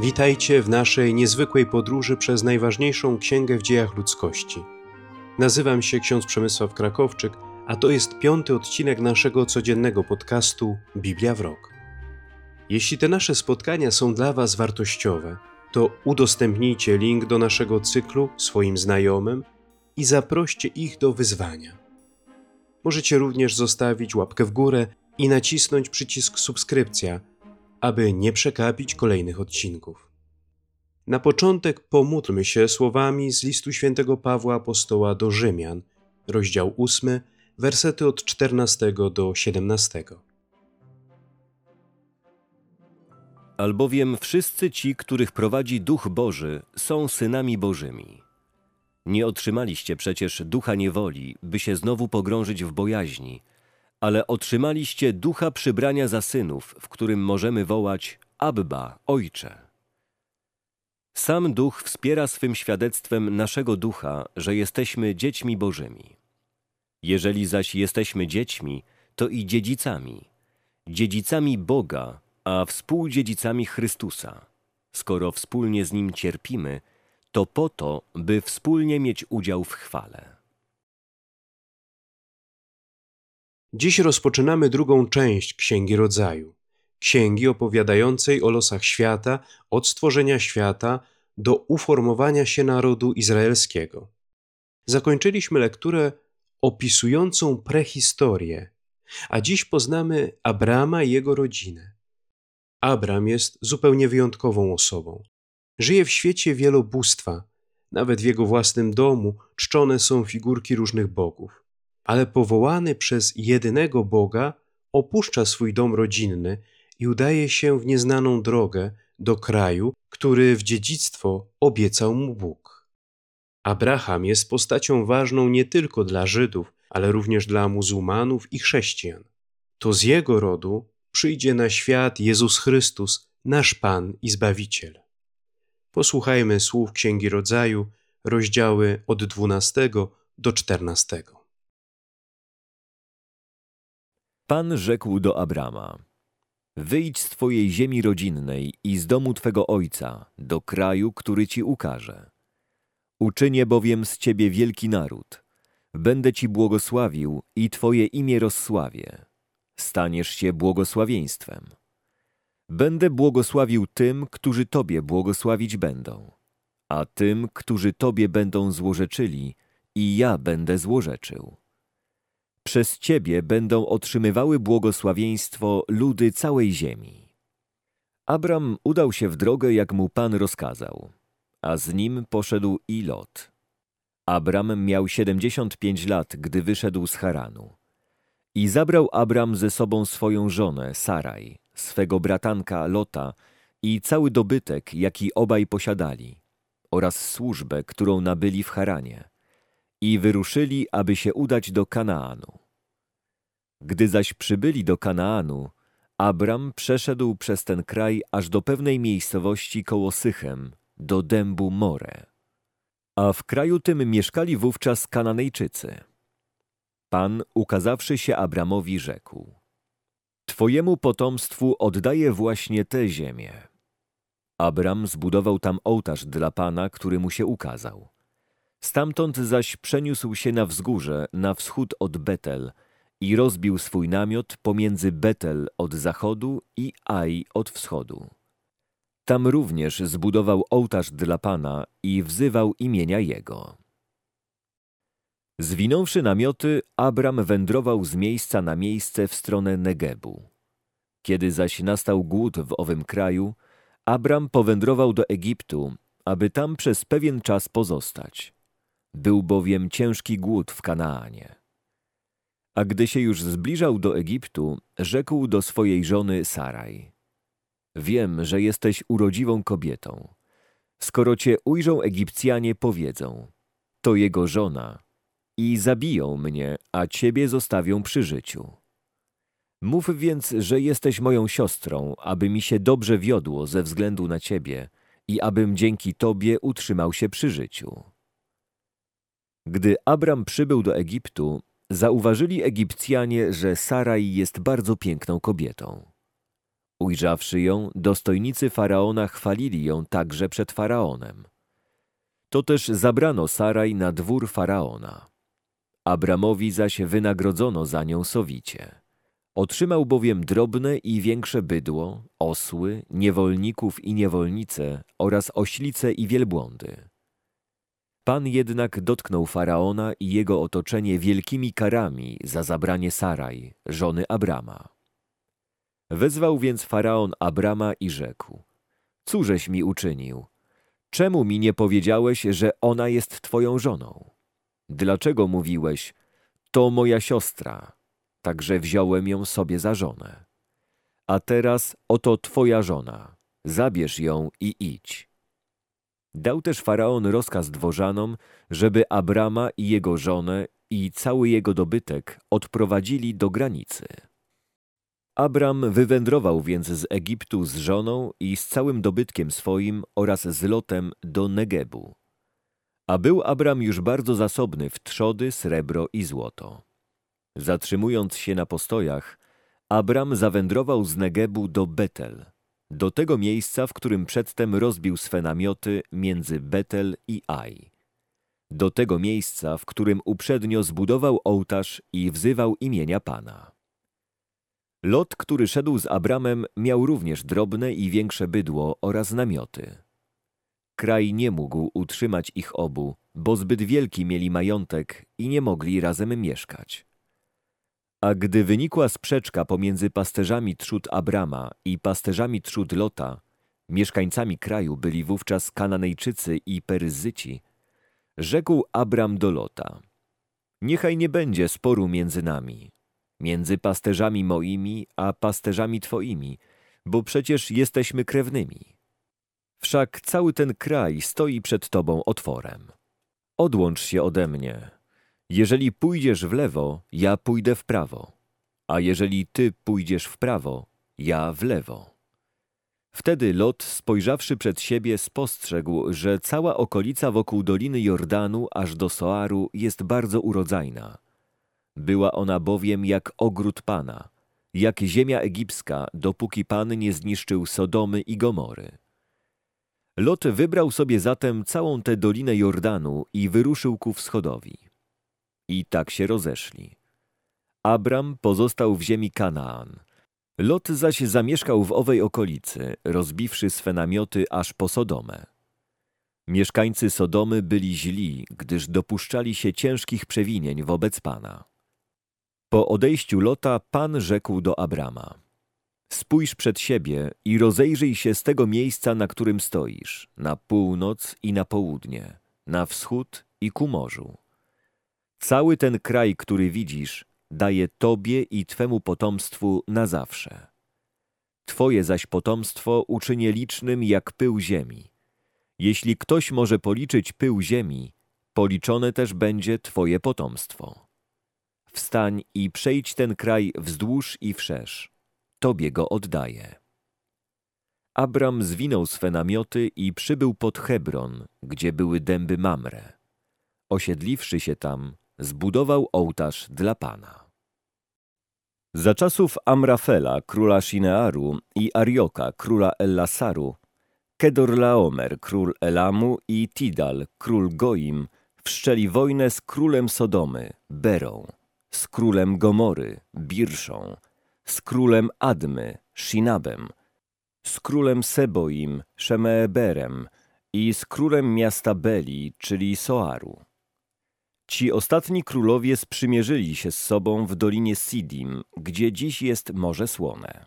Witajcie w naszej niezwykłej podróży przez najważniejszą księgę w dziejach ludzkości. Nazywam się ksiądz Przemysław Krakowczyk, a to jest piąty odcinek naszego codziennego podcastu Biblia w rok. Jeśli te nasze spotkania są dla Was wartościowe, to udostępnijcie link do naszego cyklu swoim znajomym i zaproście ich do wyzwania. Możecie również zostawić łapkę w górę i nacisnąć przycisk subskrypcja, aby nie przekapić kolejnych odcinków. Na początek pomódlmy się słowami z listu świętego Pawła Apostoła do Rzymian, rozdział 8, wersety od 14 do 17. Albowiem wszyscy ci, których prowadzi Duch Boży, są synami Bożymi. Nie otrzymaliście przecież ducha niewoli, by się znowu pogrążyć w bojaźni, ale otrzymaliście ducha przybrania za synów, w którym możemy wołać Abba, Ojcze. Sam Duch wspiera swym świadectwem naszego ducha, że jesteśmy dziećmi Bożymi. Jeżeli zaś jesteśmy dziećmi, to i dziedzicami, dziedzicami Boga, a współdziedzicami Chrystusa. Skoro wspólnie z Nim cierpimy, to po to, by wspólnie mieć udział w chwale. Dziś rozpoczynamy drugą część Księgi Rodzaju. Księgi opowiadającej o losach świata, od stworzenia świata do uformowania się narodu izraelskiego. Zakończyliśmy lekturę opisującą prehistorię, a dziś poznamy Abrama i jego rodzinę. Abram jest zupełnie wyjątkową osobą. Żyje w świecie wielobóstwa. Nawet w jego własnym domu czczone są figurki różnych bogów. Ale powołany przez jedynego Boga, opuszcza swój dom rodzinny i udaje się w nieznaną drogę do kraju, który w dziedzictwo obiecał mu Bóg. Abraham jest postacią ważną nie tylko dla Żydów, ale również dla muzułmanów i chrześcijan. To z jego rodu przyjdzie na świat Jezus Chrystus, nasz Pan i Zbawiciel. Posłuchajmy słów Księgi Rodzaju, rozdziały od 12 do 14. Pan rzekł do Abrama: Wyjdź z twojej ziemi rodzinnej i z domu twego ojca do kraju, który ci ukaże. Uczynię bowiem z ciebie wielki naród. Będę ci błogosławił i twoje imię rozsławię. Staniesz się błogosławieństwem. Będę błogosławił tym, którzy Tobie błogosławić będą, a tym, którzy Tobie będą złorzeczyli, i ja będę złorzeczył. Przez Ciebie będą otrzymywały błogosławieństwo ludy całej ziemi. Abram udał się w drogę, jak mu Pan rozkazał, a z nim poszedł i Lot. Abram miał siedemdziesiąt pięć lat, gdy wyszedł z Haranu. I zabrał Abram ze sobą swoją żonę, Saraj, swego bratanka Lota i cały dobytek, jaki obaj posiadali, oraz służbę, którą nabyli w Haranie. I wyruszyli, aby się udać do Kanaanu. Gdy zaś przybyli do Kanaanu, Abram przeszedł przez ten kraj aż do pewnej miejscowości koło Sychem, do dębu More. A w kraju tym mieszkali wówczas Kananejczycy. Pan, ukazawszy się Abramowi, rzekł: Twojemu potomstwu oddaję właśnie tę ziemię. Abram zbudował tam ołtarz dla Pana, który mu się ukazał. Stamtąd zaś przeniósł się na wzgórze, na wschód od Betel i rozbił swój namiot pomiędzy Betel od zachodu i Aj od wschodu. Tam również zbudował ołtarz dla Pana i wzywał imienia Jego. Zwinąwszy namioty, Abram wędrował z miejsca na miejsce w stronę Negebu. Kiedy zaś nastał głód w owym kraju, Abram powędrował do Egiptu, aby tam przez pewien czas pozostać. Był bowiem ciężki głód w Kanaanie. A gdy się już zbliżał do Egiptu, rzekł do swojej żony Saraj: Wiem, że jesteś urodziwą kobietą. Skoro cię ujrzą Egipcjanie, powiedzą: To jego żona i zabiją mnie, a ciebie zostawią przy życiu. Mów więc, że jesteś moją siostrą, aby mi się dobrze wiodło ze względu na ciebie i abym dzięki tobie utrzymał się przy życiu. Gdy Abram przybył do Egiptu, zauważyli Egipcjanie, że Saraj jest bardzo piękną kobietą. Ujrzawszy ją, dostojnicy faraona chwalili ją także przed faraonem. To też zabrano Saraj na dwór faraona. Abramowi zaś wynagrodzono za nią sowicie. Otrzymał bowiem drobne i większe bydło, osły, niewolników i niewolnice oraz oślice i wielbłądy. Pan jednak dotknął faraona i jego otoczenie wielkimi karami za zabranie Saraj, żony Abrama. Wezwał więc faraon Abrama i rzekł: Cóżeś mi uczynił? Czemu mi nie powiedziałeś, że ona jest twoją żoną? Dlaczego mówiłeś: To moja siostra, także wziąłem ją sobie za żonę? A teraz oto twoja żona, zabierz ją i idź. Dał też faraon rozkaz dworzanom, żeby Abrama i jego żonę i cały jego dobytek odprowadzili do granicy. Abram wywędrował więc z Egiptu z żoną i z całym dobytkiem swoim oraz z lotem do Negebu. A był Abram już bardzo zasobny w trzody, srebro i złoto. Zatrzymując się na postojach, Abram zawędrował z Negebu do Betel, do tego miejsca, w którym przedtem rozbił swe namioty między Betel i Aj. Do tego miejsca, w którym uprzednio zbudował ołtarz i wzywał imienia Pana. Lot, który szedł z Abramem, miał również drobne i większe bydło oraz namioty. Kraj nie mógł utrzymać ich obu, bo zbyt wielki mieli majątek i nie mogli razem mieszkać. A gdy wynikła sprzeczka pomiędzy pasterzami trzód Abrama i pasterzami trzód Lota, mieszkańcami kraju byli wówczas Kananejczycy i Peryzyci, rzekł Abram do Lota: Niechaj nie będzie sporu między nami, między pasterzami moimi a pasterzami twoimi, bo przecież jesteśmy krewnymi. Wszak cały ten kraj stoi przed tobą otworem. Odłącz się ode mnie. Jeżeli pójdziesz w lewo, ja pójdę w prawo, a jeżeli ty pójdziesz w prawo, ja w lewo. Wtedy Lot, spojrzawszy przed siebie, spostrzegł, że cała okolica wokół Doliny Jordanu aż do Soaru jest bardzo urodzajna. Była ona bowiem jak ogród Pana, jak ziemia egipska, dopóki Pan nie zniszczył Sodomy i Gomory. Lot wybrał sobie zatem całą tę dolinę Jordanu i wyruszył ku wschodowi. I tak się rozeszli. Abram pozostał w ziemi Kanaan. Lot zaś zamieszkał w owej okolicy, rozbiwszy swe namioty aż po Sodomę. Mieszkańcy Sodomy byli źli, gdyż dopuszczali się ciężkich przewinień wobec Pana. Po odejściu Lota Pan rzekł do Abrama: Spójrz przed siebie i rozejrzyj się z tego miejsca, na którym stoisz, na północ i na południe, na wschód i ku morzu. Cały ten kraj, który widzisz, daje Tobie i Twemu potomstwu na zawsze. Twoje zaś potomstwo uczynię licznym jak pył ziemi. Jeśli ktoś może policzyć pył ziemi, policzone też będzie Twoje potomstwo. Wstań i przejdź ten kraj wzdłuż i wszerz. Tobie go oddaję. Abram zwinął swe namioty i przybył pod Hebron, gdzie były dęby Mamre. Osiedliwszy się tam, zbudował ołtarz dla Pana. Za czasów Amrafela, króla Shinearu i Arioka, króla Ellasaru, Kedorlaomer, król Elamu i Tidal, król Goim, wszczeli wojnę z królem Sodomy, Berą, z królem Gomory, Birszą, z królem Admy, Shinabem, z królem Seboim, Szemeeberem i z królem miasta Beli, czyli Soaru. Ci ostatni królowie sprzymierzyli się z sobą w dolinie Sidim, gdzie dziś jest Morze Słone.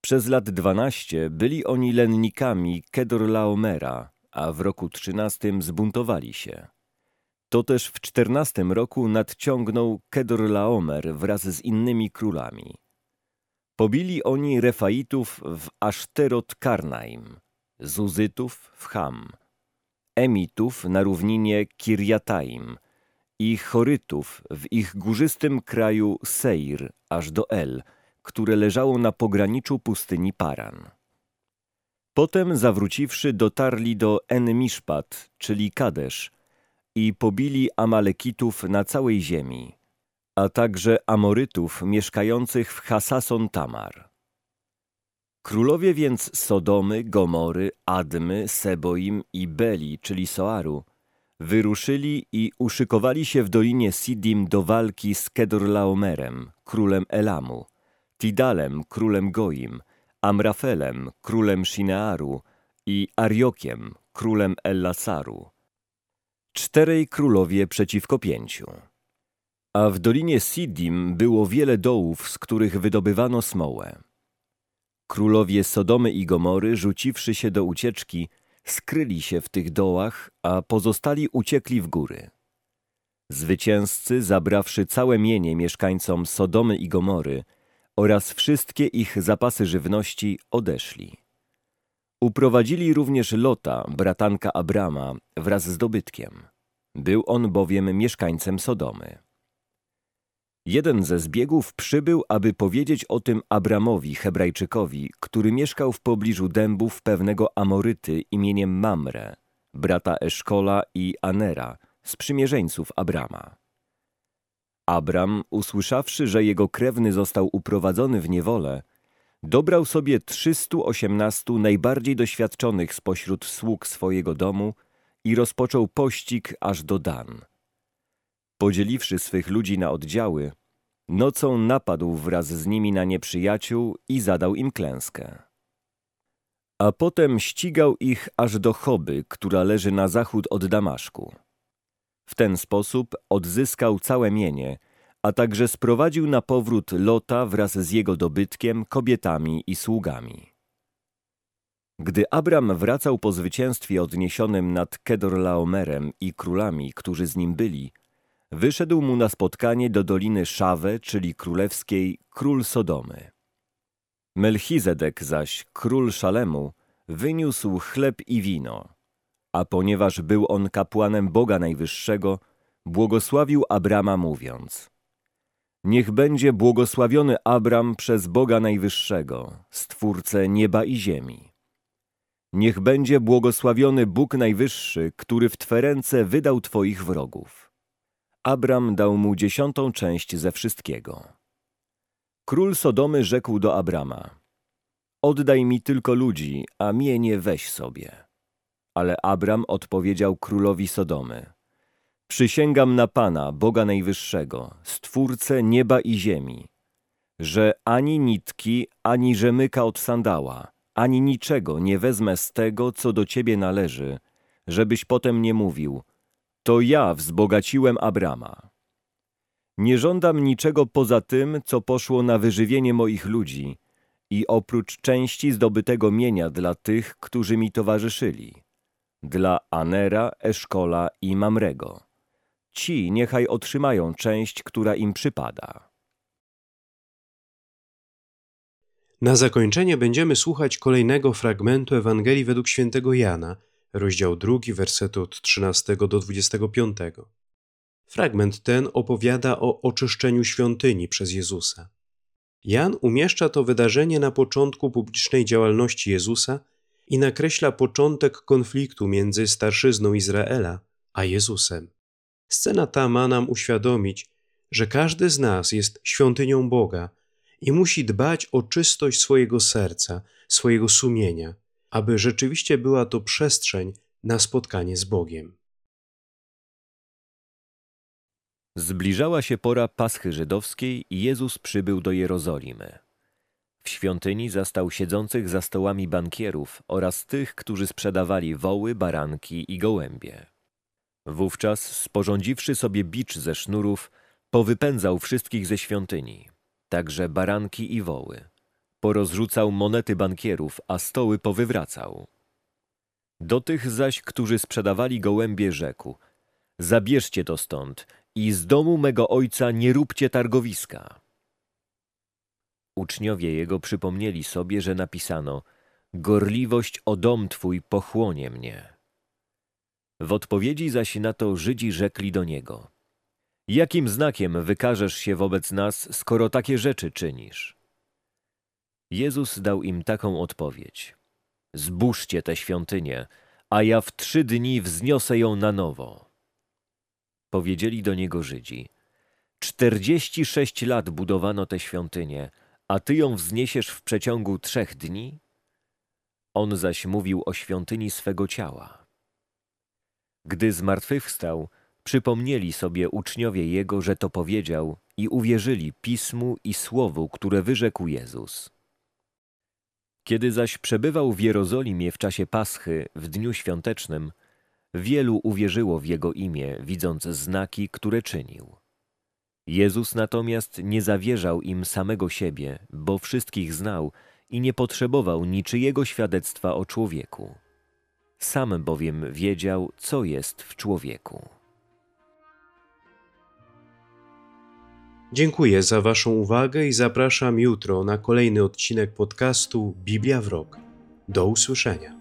Przez lat dwanaście byli oni lennikami Kedorlaomera, a w roku trzynastym zbuntowali się. To też w czternastym roku nadciągnął Kedorlaomer wraz z innymi królami. Pobili oni Refaitów w Aszterot Karnaim, Zuzytów w Ham, Emitów na równinie Kirjataim i Chorytów w ich górzystym kraju Seir aż do El, które leżało na pograniczu pustyni Paran. Potem zawróciwszy dotarli do En-Miszpat, czyli Kadesz, i pobili Amalekitów na całej ziemi, a także Amorytów mieszkających w Hasason Tamar. Królowie więc Sodomy, Gomory, Admy, Seboim i Beli, czyli Soaru, wyruszyli i uszykowali się w dolinie Sidim do walki z Kedorlaomerem, królem Elamu, Tidalem, królem Goim, Amrafelem, królem Shinearu i Ariokiem, królem Ellasaru. Czterej królowie przeciwko pięciu. A w dolinie Sidim było wiele dołów, z których wydobywano smołę. Królowie Sodomy i Gomory, rzuciwszy się do ucieczki, skryli się w tych dołach, a pozostali uciekli w góry. Zwycięzcy, zabrawszy całe mienie mieszkańcom Sodomy i Gomory oraz wszystkie ich zapasy żywności, odeszli. Uprowadzili również Lota, bratanka Abrama, wraz z dobytkiem. Był on bowiem mieszkańcem Sodomy. Jeden ze zbiegów przybył, aby powiedzieć o tym Abramowi, Hebrajczykowi, który mieszkał w pobliżu dębów pewnego Amoryty imieniem Mamre, brata Eszkola i Anera, sprzymierzeńców Abrama. Abram, usłyszawszy, że jego krewny został uprowadzony w niewolę, dobrał sobie 318 najbardziej doświadczonych spośród sług swojego domu i rozpoczął pościg aż do Dan. Podzieliwszy swych ludzi na oddziały, nocą napadł wraz z nimi na nieprzyjaciół i zadał im klęskę. A potem ścigał ich aż do Choby, która leży na zachód od Damaszku. W ten sposób odzyskał całe mienie, a także sprowadził na powrót Lota wraz z jego dobytkiem, kobietami i sługami. Gdy Abram wracał po zwycięstwie odniesionym nad Kedorlaomerem i królami, którzy z nim byli, wyszedł mu na spotkanie do doliny Szawe, czyli królewskiej, król Sodomy. Melchizedek zaś, król Szalemu, wyniósł chleb i wino, a ponieważ był on kapłanem Boga Najwyższego, błogosławił Abrama mówiąc Niech będzie błogosławiony Abram przez Boga Najwyższego, Stwórcę nieba i ziemi. Niech będzie błogosławiony Bóg Najwyższy, który w Twe ręce wydał Twoich wrogów. Abram dał mu dziesiątą część ze wszystkiego. Król Sodomy rzekł do Abrama, oddaj mi tylko ludzi, a mienie weź sobie. Ale Abram odpowiedział królowi Sodomy, przysięgam na Pana, Boga Najwyższego, Stwórcę nieba i ziemi, że ani nitki, ani rzemyka od sandała, ani niczego nie wezmę z tego, co do Ciebie należy, żebyś potem nie mówił – to ja wzbogaciłem Abrama. Nie żądam niczego poza tym, co poszło na wyżywienie moich ludzi i oprócz części zdobytego mienia dla tych, którzy mi towarzyszyli, dla Anera, Eszkola i Mamrego. Ci niechaj otrzymają część, która im przypada. Na zakończenie będziemy słuchać kolejnego fragmentu Ewangelii według świętego Jana – rozdział 2, wersety od 13 do 25. Fragment ten opowiada o oczyszczeniu świątyni przez Jezusa. Jan umieszcza to wydarzenie na początku publicznej działalności Jezusa i nakreśla początek konfliktu między starszyzną Izraela a Jezusem. Scena ta ma nam uświadomić, że każdy z nas jest świątynią Boga i musi dbać o czystość swojego serca, swojego sumienia – aby rzeczywiście była to przestrzeń na spotkanie z Bogiem. Zbliżała się pora Paschy Żydowskiej i Jezus przybył do Jerozolimy. W świątyni zastał siedzących za stołami bankierów oraz tych, którzy sprzedawali woły, baranki i gołębie. Wówczas, sporządziwszy sobie bicz ze sznurów, powypędzał wszystkich ze świątyni, także baranki i woły porozrzucał monety bankierów, a stoły powywracał. Do tych zaś, którzy sprzedawali gołębie, rzekł: Zabierzcie to stąd i z domu mego ojca nie róbcie targowiska. Uczniowie jego przypomnieli sobie, że napisano: Gorliwość o dom twój pochłonie mnie. W odpowiedzi zaś na to Żydzi rzekli do niego: Jakim znakiem wykażesz się wobec nas, skoro takie rzeczy czynisz? Jezus dał im taką odpowiedź. Zbóżcie tę świątynię, a ja w trzy dni wzniosę ją na nowo. Powiedzieli do niego Żydzi. Czterdzieści sześć lat budowano tę świątynię, a ty ją wzniesiesz w przeciągu trzech dni? On zaś mówił o świątyni swego ciała. Gdy zmartwychwstał, przypomnieli sobie uczniowie Jego, że to powiedział i uwierzyli Pismu i Słowu, które wyrzekł Jezus. Kiedy zaś przebywał w Jerozolimie w czasie Paschy, w dniu świątecznym, wielu uwierzyło w Jego imię, widząc znaki, które czynił. Jezus natomiast nie zawierzał im samego siebie, bo wszystkich znał i nie potrzebował niczyjego świadectwa o człowieku. Sam bowiem wiedział, co jest w człowieku. Dziękuję za Waszą uwagę i zapraszam jutro na kolejny odcinek podcastu Biblia w Rok. Do usłyszenia.